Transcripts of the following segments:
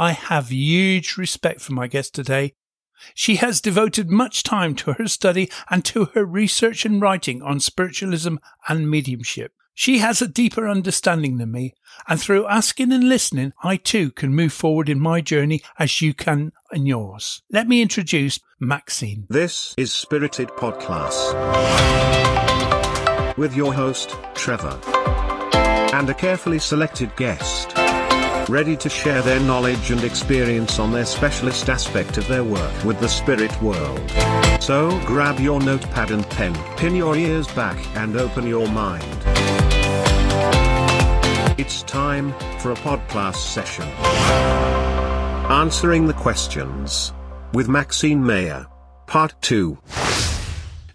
I have huge respect for my guest today. She has devoted much time to her study and to her research and writing on spiritualism and mediumship. She has a deeper understanding than me, and through asking and listening, I too can move forward in my journey as you can in yours. Let me introduce Maxine. This is Spirited Podcast with your host, Trevor, and a carefully selected guest ready to share their knowledge and experience on their specialist aspect of their work with the spirit world. So grab your notepad and pen, pin your ears back, and open your mind. It's time for a podcast session. Answering the questions with Maxine Meilleur, Part 2.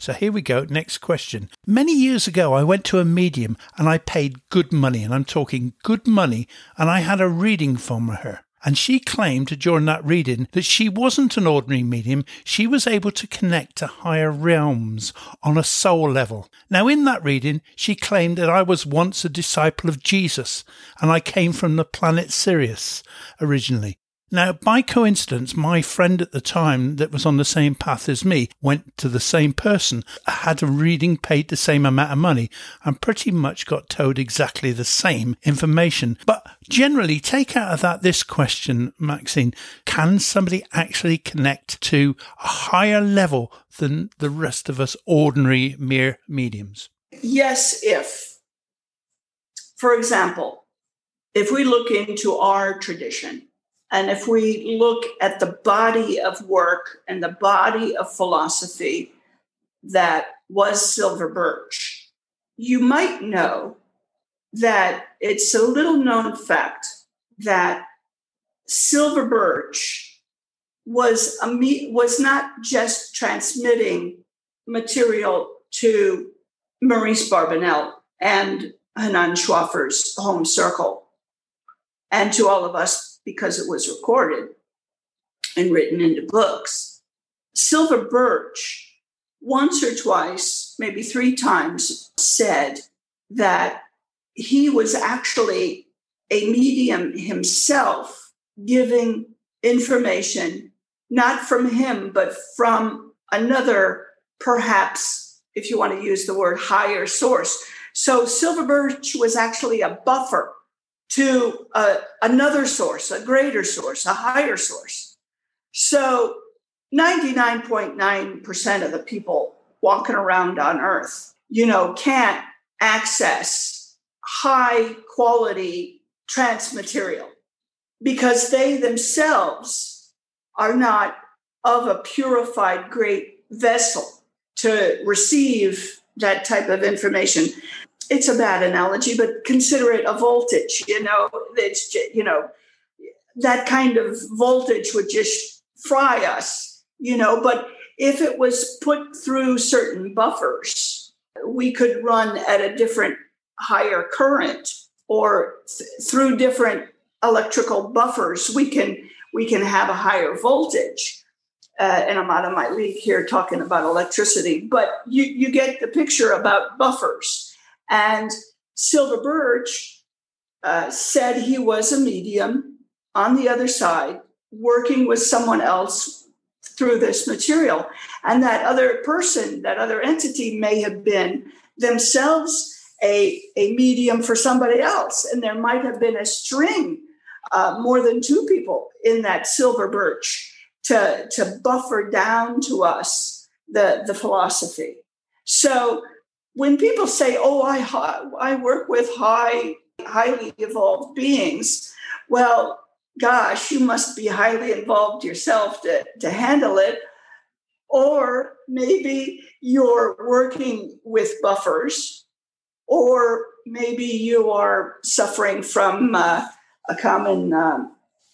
So here we go. Next question. Many years ago, I went to a medium and I paid good money, and I'm talking good money, and I had a reading from her. And she claimed during that reading that she wasn't an ordinary medium. She was able to connect to higher realms on a soul level. Now, in that reading, she claimed that I was once a disciple of Jesus and I came from the planet Sirius originally. Now, by coincidence, my friend at the time that was on the same path as me went to the same person, had a reading, paid the same amount of money, and pretty much got told exactly the same information. But generally, take out of that this question, Maxine can somebody actually connect to a higher level than the rest of us ordinary mere mediums? Yes, if. For example, if we look into our tradition, and if we look at the body of work and the body of philosophy that was Silver Birch, you might know that it's a little known fact that Silver Birch was a was not just transmitting material to Maurice Barbanell and Hannen Swaffer's home circle and to all of us because it was recorded and written into books. Silver Birch, once or twice, maybe three times, said that he was actually a medium himself giving information, not from him, but from another, perhaps, if you want to use the word higher source. So Silver Birch was actually a buffer to uh, another source, a greater source, a higher source. So 99.9% of the people walking around on earth, you know, can't access high quality trance material because they themselves are not of a purified great vessel to receive that type of information it's a bad analogy, but consider it a voltage. You know, it's you know that kind of voltage would just fry us. You know, but if it was put through certain buffers, we could run at a different higher current or th- through different electrical buffers. We can we can have a higher voltage. Uh, and I'm out of my league here talking about electricity, but you, you get the picture about buffers and Silver Birch uh, said he was a medium on the other side, working with someone else through this material. And that other person, that other entity may have been themselves a, a medium for somebody else. And there might have been a string, uh, more than two people in that silver birch to, to buffer down to us the, the philosophy. So when people say, "Oh, I I work with high highly evolved beings," well, gosh, you must be highly involved yourself to, to handle it. Or maybe you're working with buffers, or maybe you are suffering from uh, a common uh,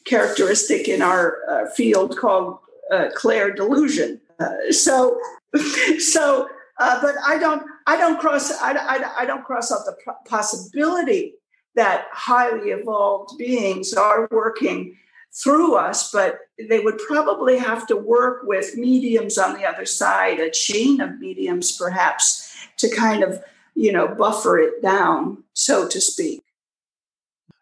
characteristic in our uh, field called uh, clair delusion. Uh, so, so uh, but I don't, I don't cross, I, I, I don't cross out the possibility that highly evolved beings are working through us, but they would probably have to work with mediums on the other side, a chain of mediums perhaps, to kind of, you know, buffer it down, so to speak.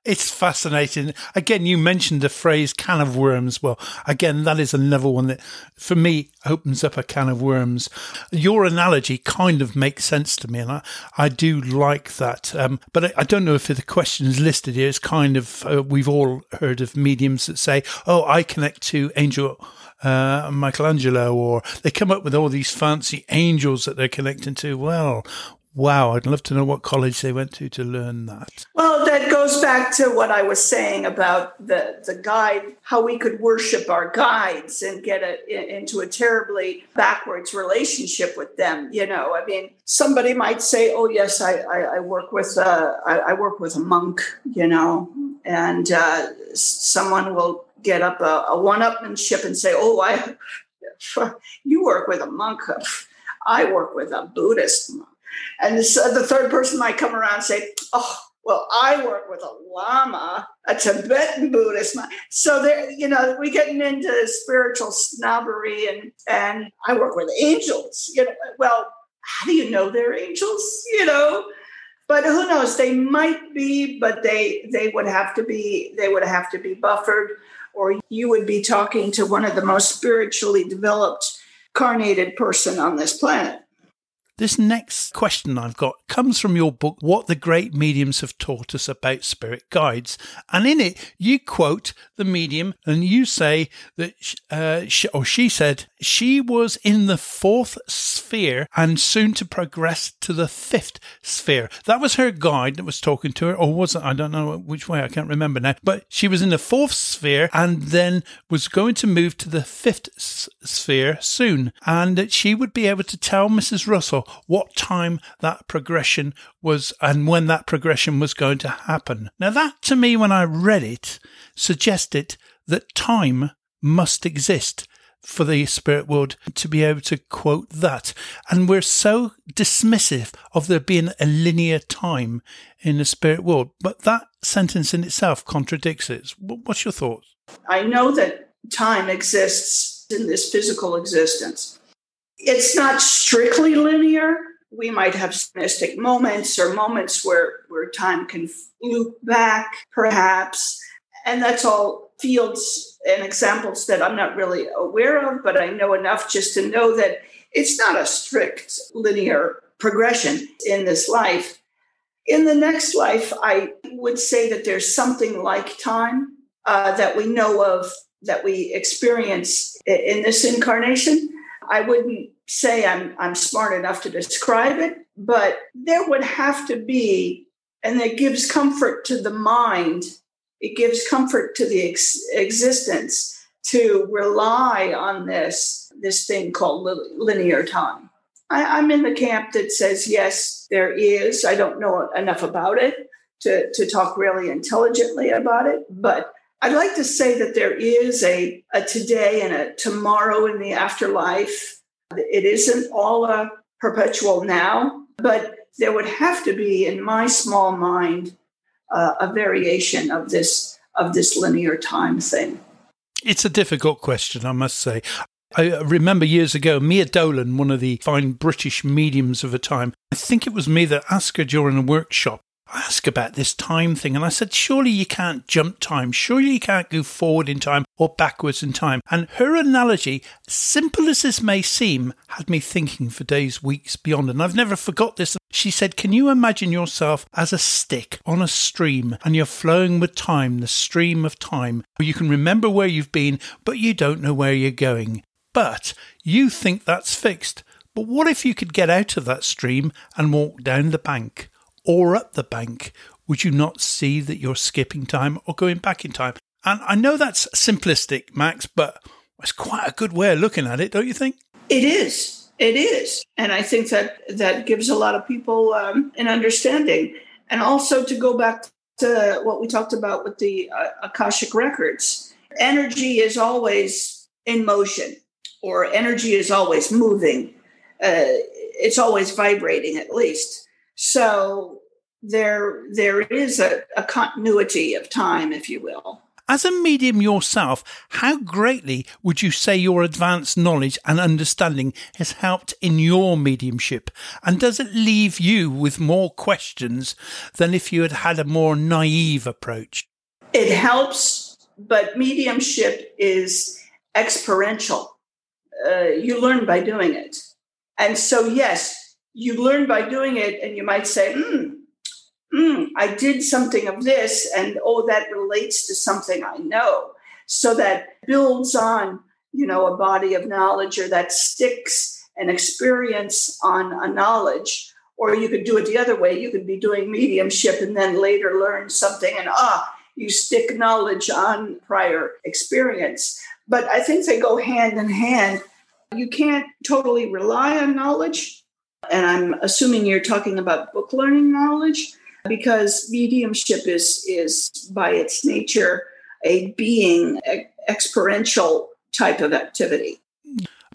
It's fascinating. Again, you mentioned the phrase can of worms. Well, again, that is another one that, for me, opens up a can of worms. Your analogy kind of makes sense to me, and I, I do like that. Um, but I, I, don't know if the question is listed here. It's kind of, uh, we've all heard of mediums that say, oh, I connect to angel uh, Michelangelo, or they come up with all these fancy angels that they're connecting to. Well, Wow, I'd love to know what college they went to to learn that. Well, that goes back to what I was saying about the, the guide, how we could worship our guides and get a, into a terribly backwards relationship with them. You know, I mean, somebody might say, "Oh, yes, I, I, I work with uh, I, I, work with a monk," you know, and uh, someone will get up a, a one-upmanship and say, "Oh, I, you work with a monk." I work with a Buddhist monk and this, uh, the third person might come around and say, oh, well, I work with a Lama, a Tibetan Buddhist. So there, you know, we getting into spiritual snobbery and and I work with angels. You know, well, how do you know they're angels? You know, but who knows? They might be, but they they would have to be they would have to be buffered, or you would be talking to one of the most spiritually developed, carnated person on this planet. This next question I've got comes from your book, What the Great Mediums Have Taught Us About Spirit Guides. And in it, you quote the medium and you say that, uh, she, or she said, she was in the fourth sphere and soon to progress to the fifth sphere. That was her guide that was talking to her, or was it? I don't know which way, I can't remember now. But she was in the fourth sphere and then was going to move to the fifth sphere soon. And that she would be able to tell Mrs. Russell what time that progression was and when that progression was going to happen. Now, that to me, when I read it, suggested that time must exist for the spirit world to be able to quote that. And we're so dismissive of there being a linear time in the spirit world. But that sentence in itself contradicts it. What's your thoughts? I know that time exists in this physical existence it's not strictly linear. We might have mystic moments or moments where, where time can loop back, perhaps. And that's all fields and examples that I'm not really aware of, but I know enough just to know that it's not a strict linear progression in this life. In the next life, I would say that there's something like time uh, that we know of that we experience in this incarnation I wouldn't say I'm I'm smart enough to describe it, but there would have to be, and it gives comfort to the mind. It gives comfort to the ex- existence to rely on this this thing called li- linear time. I, I'm in the camp that says yes, there is. I don't know enough about it to to talk really intelligently about it, but I'd like to say that there is a, a today and a tomorrow in the afterlife. It isn't all a perpetual now, but there would have to be, in my small mind, uh, a variation of this of this linear time thing. It's a difficult question, I must say. I remember years ago, Mia Dolan, one of the fine British mediums of a time, I think it was me that asked her during a workshop ask about this time thing. And I said, surely you can't jump time. Surely you can't go forward in time or backwards in time. And her analogy, simple as this may seem, had me thinking for days, weeks beyond. And I've never forgot this. She said, Can you imagine yourself as a stick on a stream and you're flowing with time, the stream of time, you can remember where you've been, but you don't know where you're going? But you think that's fixed. But what if you could get out of that stream and walk down the bank? Or up the bank, would you not see that you're skipping time or going back in time? And I know that's simplistic, Max, but it's quite a good way of looking at it, don't you think? It is. It is. And I think that that gives a lot of people um, an understanding. And also to go back to what we talked about with the uh, Akashic records, energy is always in motion or energy is always moving. Uh, it's always vibrating, at least. So there there is a, a continuity of time, if you will. As a medium yourself, how greatly would you say your advanced knowledge and understanding has helped in your mediumship? And does it leave you with more questions than if you had had a more naive approach? It helps, but mediumship is experiential. Uh, you learn by doing it. And so, yes, you learn by doing it, and you might say, hmm, mm, I did something of this, and oh, that relates to something I know. So that builds on, you know, a body of knowledge or that sticks an experience on a knowledge. Or you could do it the other way. You could be doing mediumship and then later learn something, and ah, you stick knowledge on prior experience. But I think they go hand in hand. You can't totally rely on knowledge. And I'm assuming you're talking about book learning knowledge because mediumship is is by its nature a being experiential type of activity.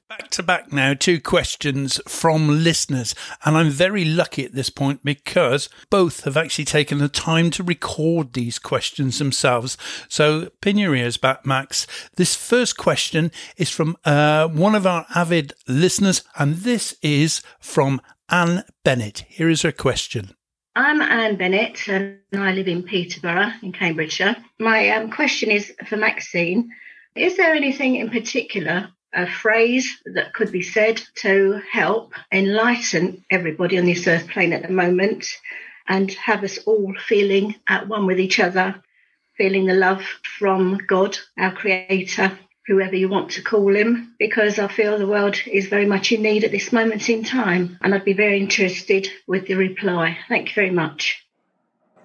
Back to back now, two questions from listeners. And I'm very lucky at this point because both have actually taken the time to record these questions themselves. So pin your ears back, Max. This first question is from uh, one of our avid listeners, and this is from Anne Bennett. Here is her question. I'm Anne Bennett and I live in Peterborough in Cambridgeshire. My um, question is for Maxine Is there anything in particular, a phrase that could be said to help enlighten everybody on this earth plane at the moment and have us all feeling at one with each other, feeling the love from God, our Creator, whoever you want to call him, because I feel the world is very much in need at this moment in time. And I'd be very interested with the reply. Thank you very much.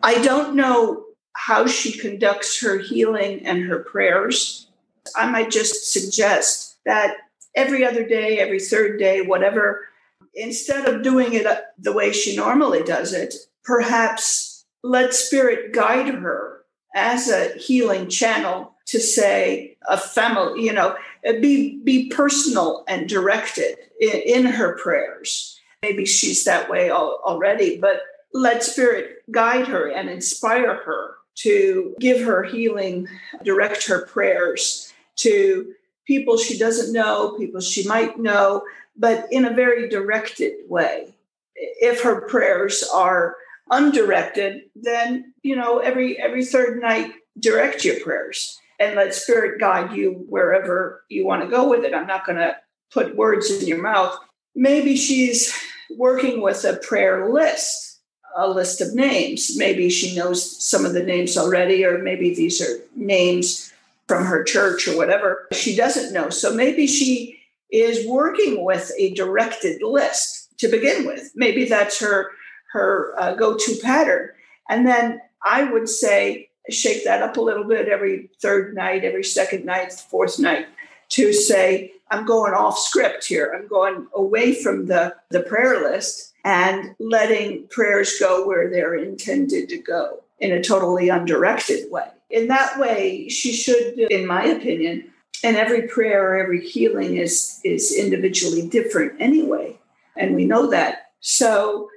I don't know how she conducts her healing and her prayers. I might just suggest that every other day, every third day, whatever, instead of doing it uh, the way she normally does it, perhaps let spirit guide her as a healing channel to say a family, you know, uh, be be personal and directed in, in her prayers. Maybe she's that way al- already, but let spirit guide her and inspire her to give her healing, direct her prayers to people she doesn't know, people she might know, but in a very directed way. If her prayers are undirected, then you know every every third night direct your prayers and let spirit guide you wherever you want to go with it. I'm not going to put words in your mouth. Maybe she's working with a prayer list, a list of names. Maybe she knows some of the names already, or maybe these are names from her church or whatever she doesn't know. So maybe she is working with a directed list to begin with. Maybe that's her her uh, go-to pattern. And then I would say shake that up a little bit every third night, every second night, fourth night to say, I'm going off script here. I'm going away from the, the prayer list and letting prayers go where they're intended to go in a totally undirected way. In that way, she should, in my opinion, and every prayer or every healing is is individually different anyway. And we know that. So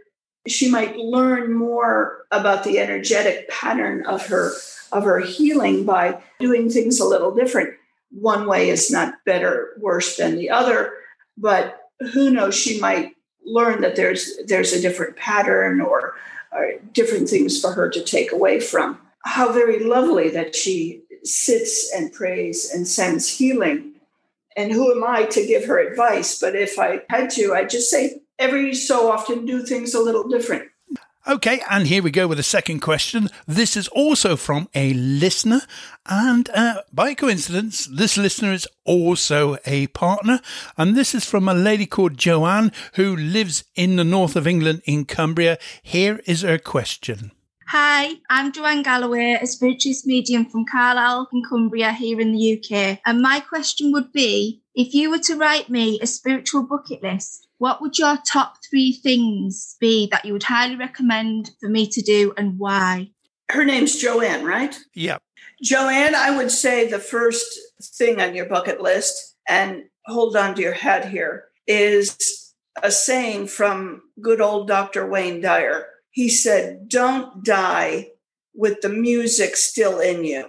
she might learn more about the energetic pattern of her of her healing by doing things a little different. One way is not better worse than the other but who knows she might learn that there's there's a different pattern or, or different things for her to take away from. How very lovely that she sits and prays and sends healing. And who am i to give her advice? But if i had to i'd just say every so often do things a little different. Okay, and here we go with the second question. This is also from a listener, and uh, by coincidence, this listener is also a partner, and this is from a lady called Joanne who lives in the north of England in Cumbria. Here is her question. Hi, I'm Joanne Galloway, a spiritualist medium from Carlisle in Cumbria here in the UK. And my question would be if you were to write me a spiritual bucket list, what would your top three things be that you would highly recommend for me to do and why? Her name's Joanne, right? Yep. Joanne, I would say the first thing on your bucket list, and hold on to your hat here, is a saying from good old Dr. Wayne Dyer. He said, Don't die with the music still in you.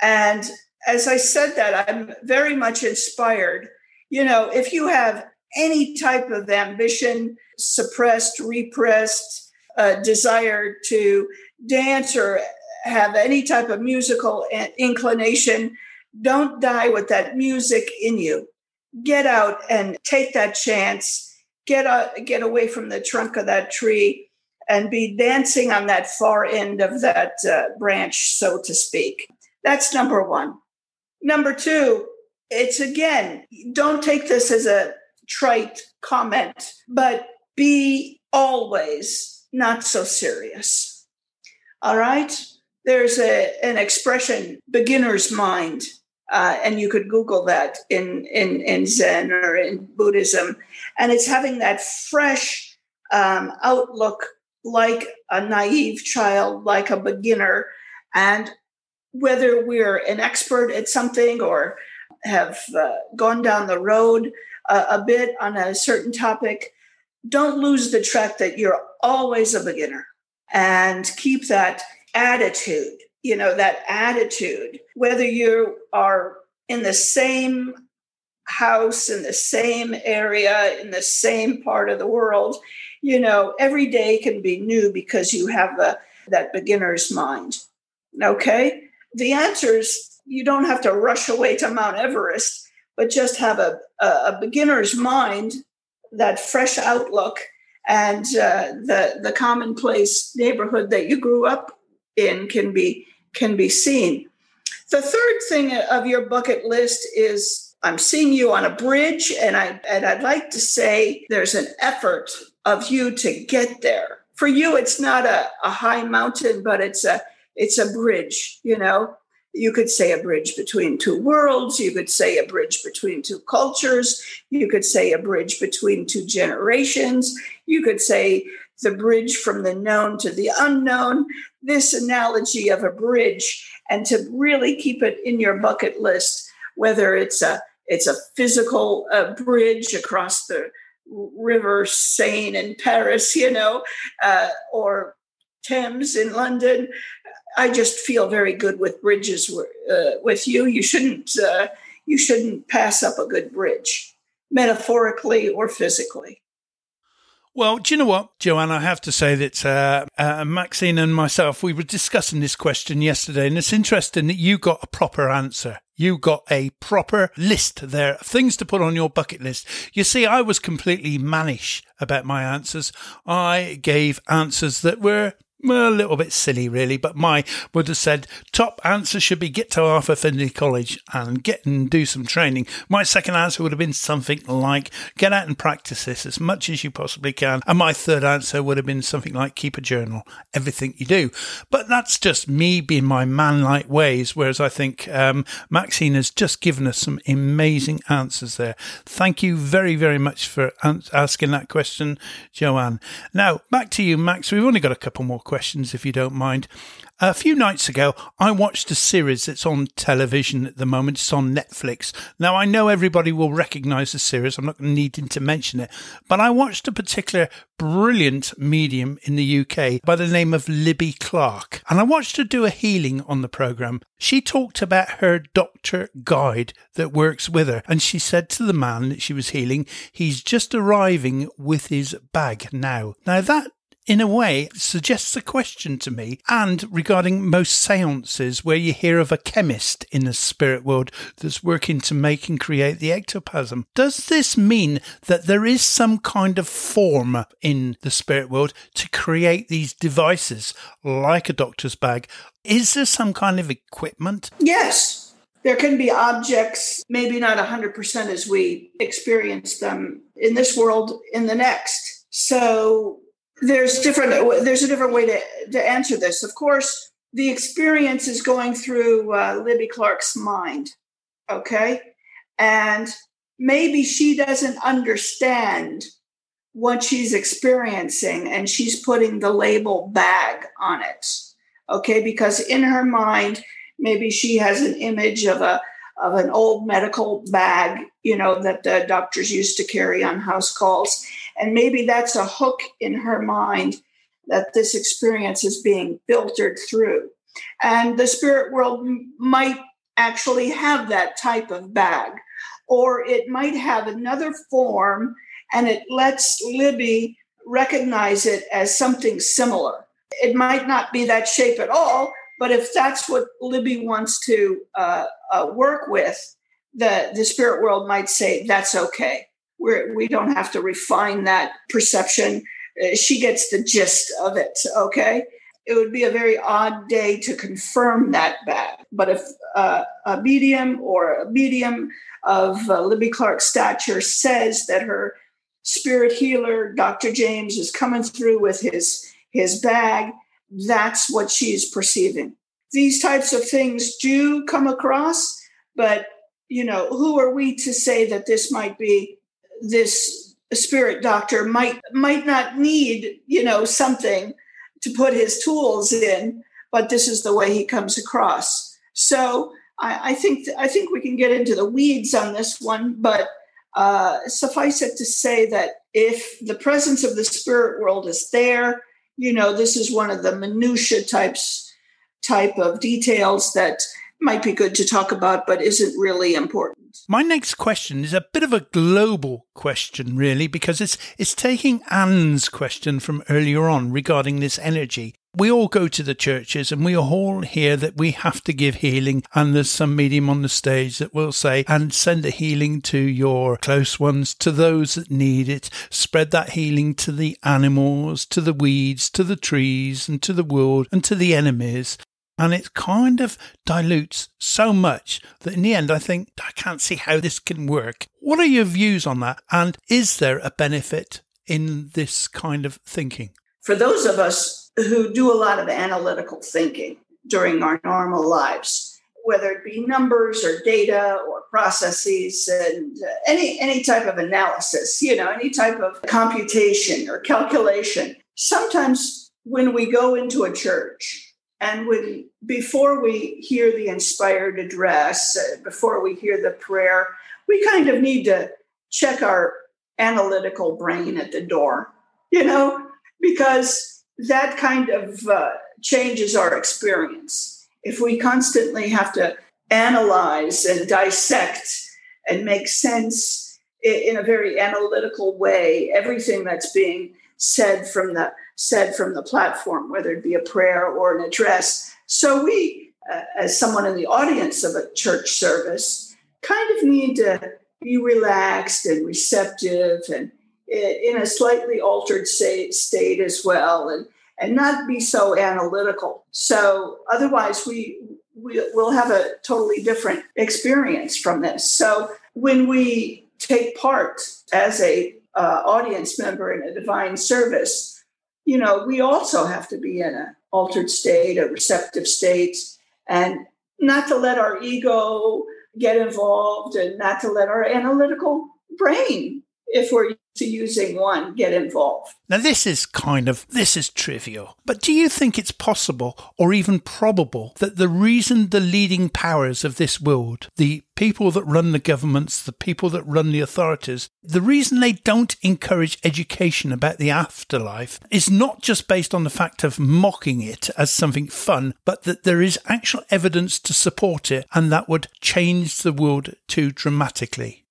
And as I said that, I'm very much inspired. You know, if you have any type of ambition, suppressed, repressed, uh, desire to dance or have any type of musical inclination, don't die with that music in you. Get out and take that chance. Get out, get away from the trunk of that tree and be dancing on that far end of that uh, branch, so to speak. That's number one. Number two, it's again, don't take this as a trite comment, but be always not so serious. All right? There's a, an expression, beginner's mind, uh, and you could Google that in, in, in Zen or in Buddhism. And it's having that fresh um, outlook like a naive child, like a beginner. And whether we're an expert at something or have uh, gone down the road uh, a bit on a certain topic, don't lose the track that you're always a beginner and keep that attitude, you know, that attitude, whether you are in the same house, in the same area, in the same part of the world, you know, every day can be new because you have a, that beginner's mind. Okay? The answers, you don't have to rush away to Mount Everest, but just have a, a, beginner's mind, that fresh outlook, and uh, the, the commonplace neighborhood that you grew up in can be can be seen. The third thing of your bucket list is I'm seeing you on a bridge, and I and I'd like to say there's an effort of you to get there. For you, it's not a, a high mountain, but it's a it's a bridge, you know. You could say a bridge between two worlds. You could say a bridge between two cultures. You could say a bridge between two generations. You could say the bridge from the known to the unknown. This analogy of a bridge, and to really keep it in your bucket list, whether it's a it's a physical uh, bridge across the river Seine in Paris, you know, uh, or Thames in London. I just feel very good with bridges uh, with you. You shouldn't uh, you shouldn't pass up a good bridge, metaphorically or physically. Well, do you know what, Joanne? I have to say that uh, uh, Maxine and myself, we were discussing this question yesterday, and it's interesting that you got a proper answer. You got a proper list there, things to put on your bucket list. You see, I was completely mannish about my answers. I gave answers that were a little bit silly, really, but my would have said top answer should be get to Arthur Findlay College and get and do some training. My second answer would have been something like get out and practice this as much as you possibly can. And my third answer would have been something like keep a journal, everything you do. But that's just me being my man like ways, whereas I think um, Maxine has just given us some amazing answers there. Thank you very, very much for asking that question, Joanne. Now, back to you, Max. We've only got a couple more questions, if you don't mind. A few nights ago, I watched a series that's on television at the moment. It's on Netflix. Now, I know everybody will recognize the series. I'm not needing to mention it. But I watched a particular brilliant medium in the UK by the name of Libby Clark. And I watched her do a healing on the program. She talked about her doctor guide that works with her. And she said to the man that she was healing, he's just arriving with his bag now. Now, that in a way, suggests a question to me. And regarding most seances where you hear of a chemist in the spirit world that's working to make and create the ectoplasm, does this mean that there is some kind of form in the spirit world to create these devices like a doctor's bag? Is there some kind of equipment? Yes. There can be objects, maybe not 100% as we experience them in this world, in the next. So there's different there's a different way to, to answer this. Of course the experience is going through uh, libby clark's mind okay? And maybe she doesn't understand what she's experiencing and she's putting the label bag on it okay? Because in her mind maybe she has an image of a of an old medical bag you know that the doctors used to carry on house calls and maybe that's a hook in her mind that this experience is being filtered through. And the spirit world might actually have that type of bag, or it might have another form and it lets Libby recognize it as something similar. It might not be that shape at all, but if that's what Libby wants to uh, uh, work with, the, the spirit world might say that's okay. We're, we don't have to refine that perception. Uh, she gets the gist of it, okay? It would be a very odd day to confirm that back. But if uh, a medium or a medium of uh, Libby Clark's stature says that her spirit healer, Dr. James, is coming through with his, his bag, that's what she's perceiving. These types of things do come across, but you know, who are we to say that this might be this spirit doctor might might not need, you know, something to put his tools in, but this is the way he comes across. So I, I think I think we can get into the weeds on this one, but uh, suffice it to say that if the presence of the spirit world is there, you know, this is one of the minutia types type of details that might be good to talk about, but isn't really important. My next question is a bit of a global question, really, because it's it's taking Anne's question from earlier on regarding this energy. We all go to the churches and we all hear that we have to give healing, and there's some medium on the stage that will say, and send a healing to your close ones, to those that need it. Spread that healing to the animals, to the weeds, to the trees, and to the world, and to the enemies and it kind of dilutes so much that in the end I think I can't see how this can work. What are your views on that? And is there a benefit in this kind of thinking? For those of us who do a lot of analytical thinking during our normal lives, whether it be numbers or data or processes and uh, any any type of analysis, you know, any type of computation or calculation, sometimes when we go into a church and when before we hear the inspired address, uh, before we hear the prayer, we kind of need to check our analytical brain at the door, you know, because that kind of uh, changes our experience. If we constantly have to analyze and dissect and make sense in a very analytical way everything that's being said from the said from the platform, whether it be a prayer or an address. So we, uh, as someone in the audience of a church service, kind of need to be relaxed and receptive and in a slightly altered state as well and and not be so analytical so otherwise we, we will have a totally different experience from this so when we take part as a uh, audience member in a divine service you know, we also have to be in an altered state, a receptive state, and not to let our ego get involved and not to let our analytical brain, if we're to using one get involved. Now, this is kind of, this is trivial, but do you think it's possible or even probable that the reason the leading powers of this world, the people that run the governments, the people that run the authorities, the reason they don't encourage education about the afterlife is not just based on the fact of mocking it as something fun, but that there is actual evidence to support it and that would change the world too dramatically?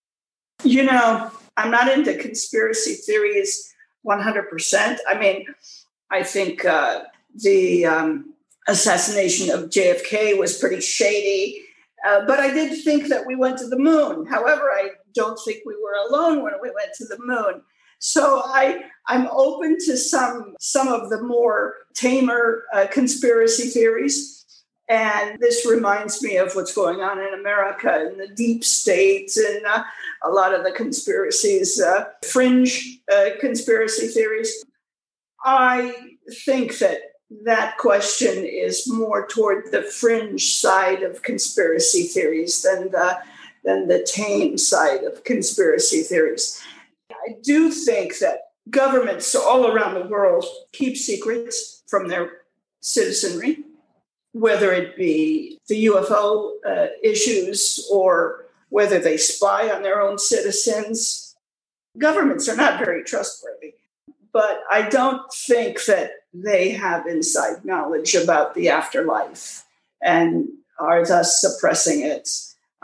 You know, I'm not into conspiracy theories 100%. I mean, I think uh, the um, assassination of JFK was pretty shady. Uh, but I did think that we went to the moon. However, I don't think we were alone when we went to the moon. So I, I'm open to some some of the more tamer uh, conspiracy theories. And this reminds me of what's going on in America in the deep states and uh, a lot of the conspiracies, uh, fringe uh, conspiracy theories. I think that that question is more toward the fringe side of conspiracy theories than the than the tame side of conspiracy theories. I do think that governments all around the world keep secrets from their citizenry whether it be the UFO uh, issues or whether they spy on their own citizens. Governments are not very trustworthy, but I don't think that they have inside knowledge about the afterlife. And are thus suppressing it.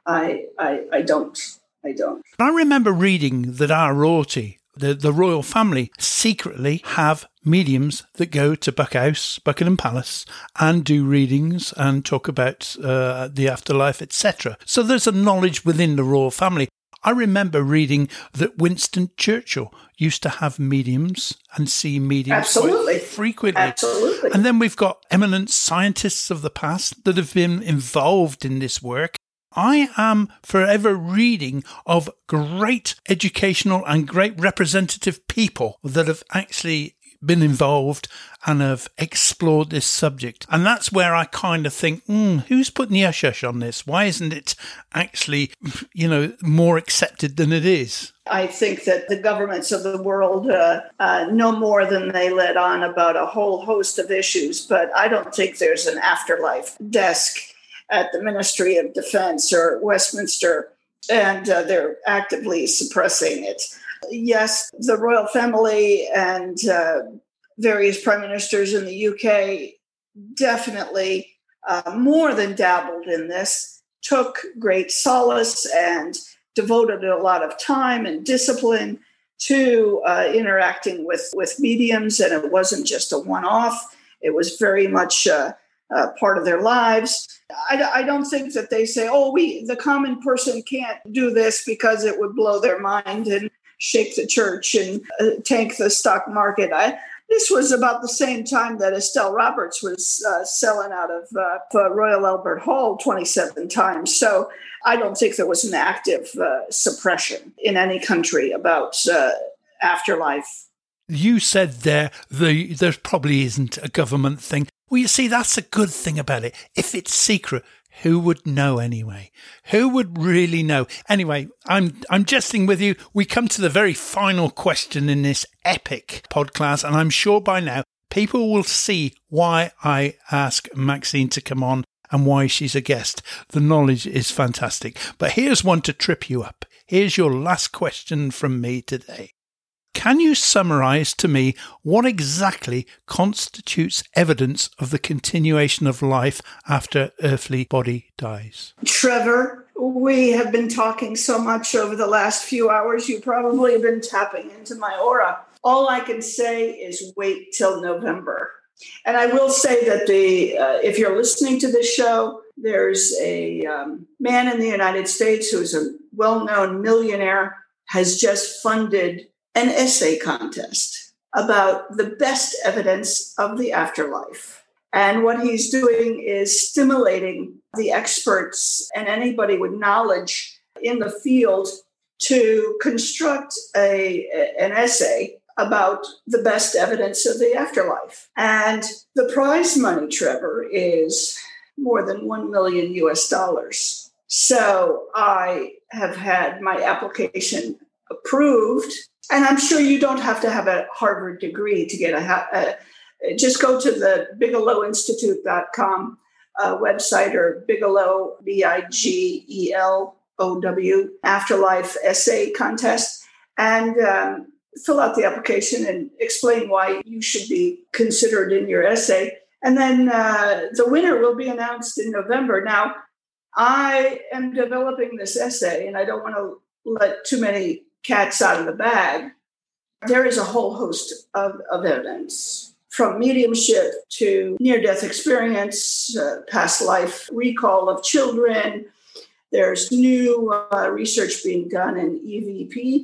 I, I, I don't. I don't. I remember reading that our royalty, the, the royal family, secretly have mediums that go to Buckhouse, Buckingham Palace, and do readings and talk about uh, the afterlife, etc. So there's a knowledge within the royal family. I remember reading that Winston Churchill used to have mediums and see mediums Absolutely. frequently. Absolutely. And then we've got eminent scientists of the past that have been involved in this work. I am forever reading of great educational and great representative people that have actually been involved and have explored this subject. And that's where I kind of think, mm, who's putting the hush hush on this? Why isn't it actually, you know, more accepted than it is? I think that the governments of the world uh, uh, know more than they let on about a whole host of issues, but I don't think there's an afterlife desk at the Ministry of Defense or Westminster, and uh, they're actively suppressing it yes, the royal family and uh, various prime ministers in the UK definitely uh, more than dabbled in this, took great solace and devoted a lot of time and discipline to uh, interacting with, with mediums. And it wasn't just a one off, it was very much uh, uh, part of their lives. I, I, don't think that they say, oh, we, the common person can't do this because it would blow their mind and shake the church and uh, tank the stock market. I, this was about the same time that Estelle Roberts was uh, selling out of uh, Royal Albert Hall 27 times. So I don't think there was an active uh, suppression in any country about uh, afterlife. You said there the there probably isn't a government thing. Well, you see, that's a good thing about it. If it's secret, who would know anyway? Who would really know? Anyway, I'm I'm jesting with you. We come to the very final question in this epic podcast, and I'm sure by now people will see why I ask Maxine to come on and why she's a guest. The knowledge is fantastic. But here's one to trip you up. Here's your last question from me today. Can you summarize to me what exactly constitutes evidence of the continuation of life after earthly body dies? Trevor, we have been talking so much over the last few hours, you probably have been tapping into my aura. All I can say is wait till November. And I will say that the uh, if you're listening to this show, there's a um, man in the United States who's a well-known millionaire has just funded an essay contest about the best evidence of the afterlife. And what he's doing is stimulating the experts and anybody with knowledge in the field to construct a, an essay about the best evidence of the afterlife. And the prize money, Trevor, is more than 1 million US dollars. So I have had my application approved and I'm sure you don't have to have a Harvard degree to get a, a just go to the bigelowinstitute.com uh, website or Bigelow, B I G E L O W, Afterlife Essay Contest, and um, fill out the application and explain why you should be considered in your essay. And then uh, the winner will be announced in November. Now, I am developing this essay, and I don't want to let too many cats out of the bag, there is a whole host of, of evidence from mediumship to near death experience, uh, past life recall of children. There's new uh, research being done in EVP,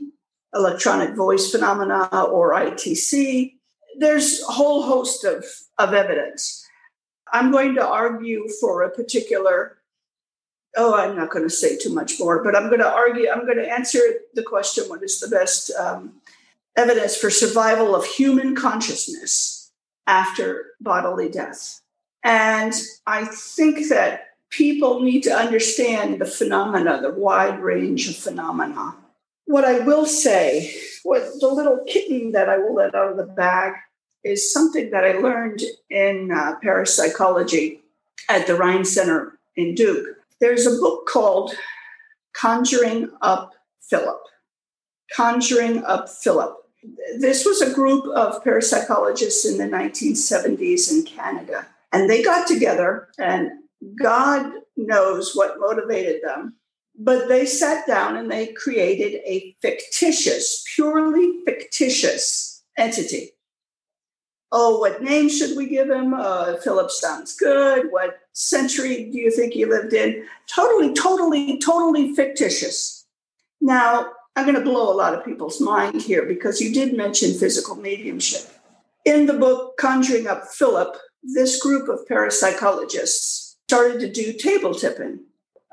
electronic voice phenomena, or ITC. There's a whole host of, of evidence. I'm going to argue for a particular oh, I'm not going to say too much more, but I'm going to argue, I'm going to answer the question what is the best um, evidence for survival of human consciousness after bodily death? And I think that people need to understand the phenomena, the wide range of phenomena. What I will say, what the little kitten that I will let out of the bag is something that I learned in uh, parapsychology at the Rhine Center in Duke. There's a book called Conjuring Up Philip. Conjuring Up Philip. This was a group of parapsychologists in the 1970s in Canada. And they got together and God knows what motivated them. But they sat down and they created a fictitious, purely fictitious entity. Oh, what name should we give him? Uh, Philip sounds good. What century do you think he lived in? Totally, totally, totally fictitious. Now, I'm going to blow a lot of people's mind here because you did mention physical mediumship. In the book Conjuring Up Philip, this group of parapsychologists started to do table tipping.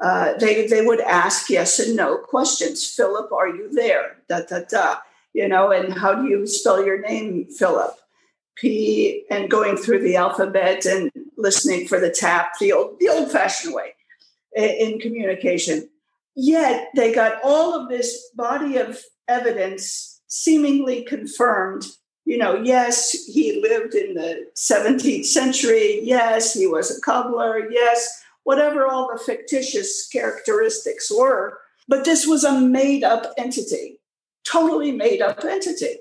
Uh, they, they would ask yes and no questions. Philip, are you there? Da, da, da. You know, and how do you spell your name, Philip? P, and going through the alphabet and listening for the tap, the old, the old fashioned way in communication. Yet they got all of this body of evidence seemingly confirmed. You know, yes, he lived in the 17th century. Yes, he was a cobbler. Yes, whatever all the fictitious characteristics were. But this was a made up entity, totally made up entity.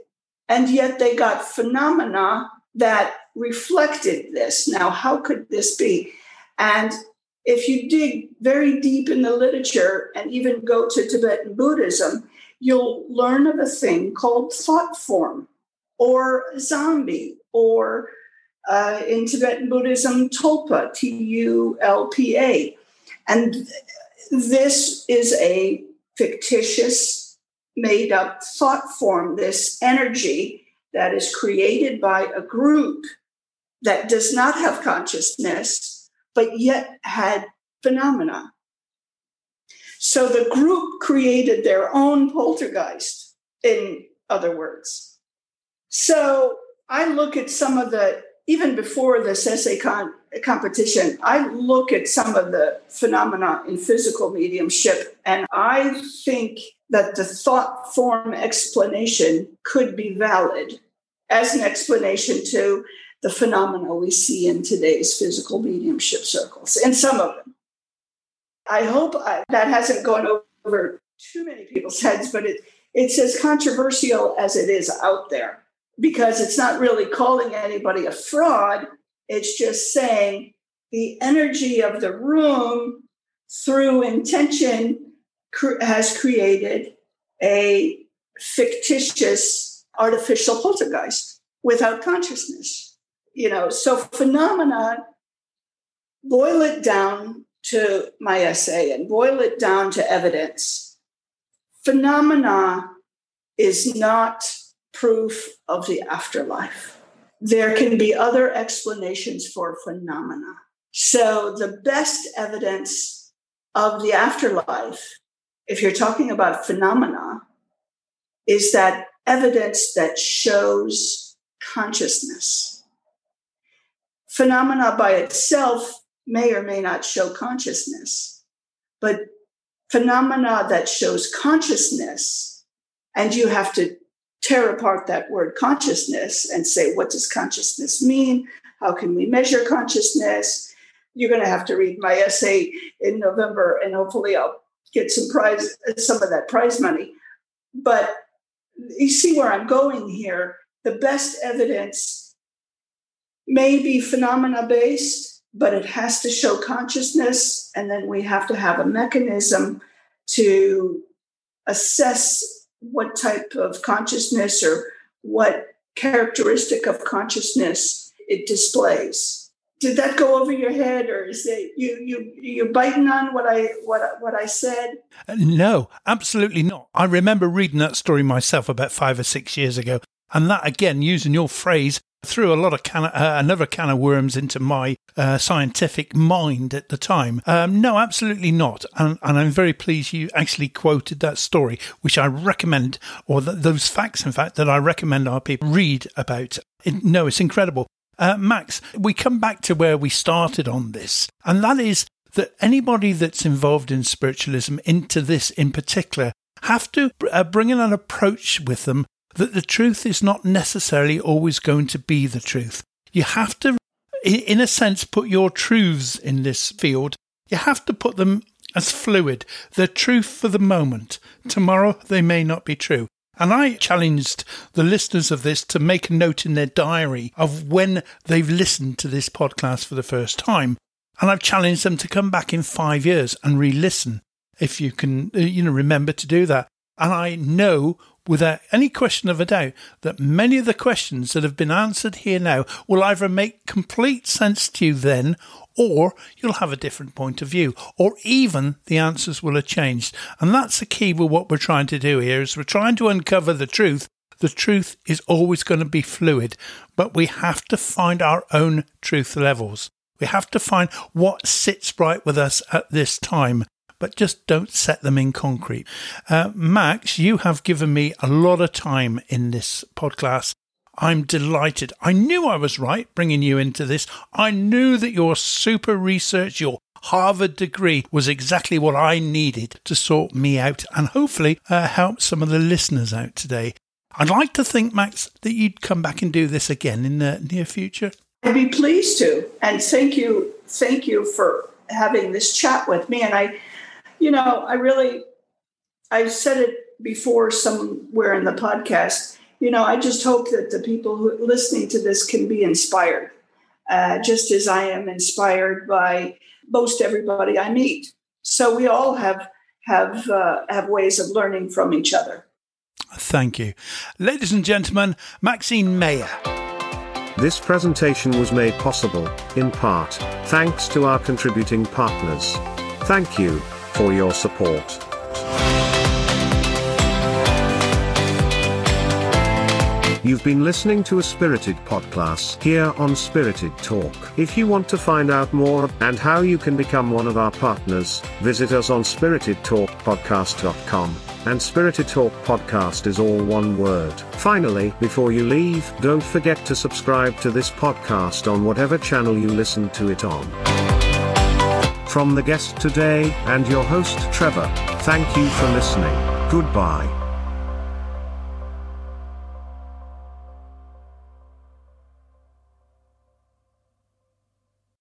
And yet they got phenomena that reflected this. Now, how could this be? And if you dig very deep in the literature and even go to Tibetan Buddhism, you'll learn of a thing called thought form or zombie or uh, in Tibetan Buddhism, tulpa, T U L P A. And this is a fictitious, made up thought form, this energy that is created by a group that does not have consciousness, but yet had phenomena. So the group created their own poltergeist, in other words. So I look at some of the even before this essay con- competition, I look at some of the phenomena in physical mediumship, and I think that the thought form explanation could be valid as an explanation to the phenomena we see in today's physical mediumship circles, and some of them. I hope I, that hasn't gone over too many people's heads, but it, it's as controversial as it is out there because it's not really calling anybody a fraud. It's just saying the energy of the room through intention has created a fictitious artificial poltergeist without consciousness. You know, so phenomena, boil it down to my essay and boil it down to evidence. Phenomena is not proof of the afterlife. There can be other explanations for phenomena. So, the best evidence of the afterlife, if you're talking about phenomena, is that evidence that shows consciousness. Phenomena by itself may or may not show consciousness, but phenomena that shows consciousness, and you have to tear apart that word consciousness and say, what does consciousness mean? How can we measure consciousness? You're going to have to read my essay in November, and hopefully, I'll get some prize, some of that prize money. But you see where I'm going here. The best evidence may be phenomena based, but it has to show consciousness, and then we have to have a mechanism to assess what type of consciousness or what characteristic of consciousness it displays. Did that go over your head, or is it you you you biting on what I what what I said? Uh, no, absolutely not. I remember reading that story myself about five or six years ago, and that again, using your phrase, threw a lot of can, uh, another can of worms into my uh, scientific mind at the time. Um, no, absolutely not. And, and, I'm very pleased you actually quoted that story, which I recommend, or th- those facts, in fact, that I recommend our people read about. It, no, it's incredible. Uh, Max, we come back to where we started on this, and that is that anybody that's involved in spiritualism into this in particular have to uh, bring in an approach with them that the truth is not necessarily always going to be the truth. You have to, in a sense, put your truths in this field. You have to put them as fluid. They're truth for the moment. Tomorrow they may not be true. And I challenged the listeners of this to make a note in their diary of when they've listened to this podcast for the first time. And I've challenged them to come back in five years and re listen if you can, uh, you know, remember to do that. And I know without any question of a doubt that many of the questions that have been answered here now will either make complete sense to you then or you'll have a different point of view, or even the answers will have changed. And that's the key with what we're trying to do here is we're trying to uncover the truth. The truth is always going to be fluid, but we have to find our own truth levels. We have to find what sits right with us at this time but just don't set them in concrete. Uh, Max, you have given me a lot of time in this podcast. I'm delighted. I knew I was right bringing you into this. I knew that your super research, your Harvard degree was exactly what I needed to sort me out and hopefully uh, help some of the listeners out today. I'd like to think, Max, that you'd come back and do this again in the near future. I'd be pleased to. And thank you. Thank you for having this chat with me. And I you know, I really, I've said it before somewhere in the podcast. You know, I just hope that the people who are listening to this can be inspired, uh, just as I am inspired by most everybody I meet. So we all have have uh, have ways of learning from each other. Thank you, ladies and gentlemen. Maxine Meilleur. This presentation was made possible, in part, thanks to our contributing partners. Thank you for your support. You've been listening to a Spirited podcast here on Spirited Talk. If you want to find out more and how you can become one of our partners, visit us on spiritedtalkpodcast.com. And Spirited Talk Podcast is all one word. Finally, before you leave, don't forget to subscribe to this podcast on whatever channel you listen to it on. From the guest today and your host Trevor, thank you for listening. Goodbye.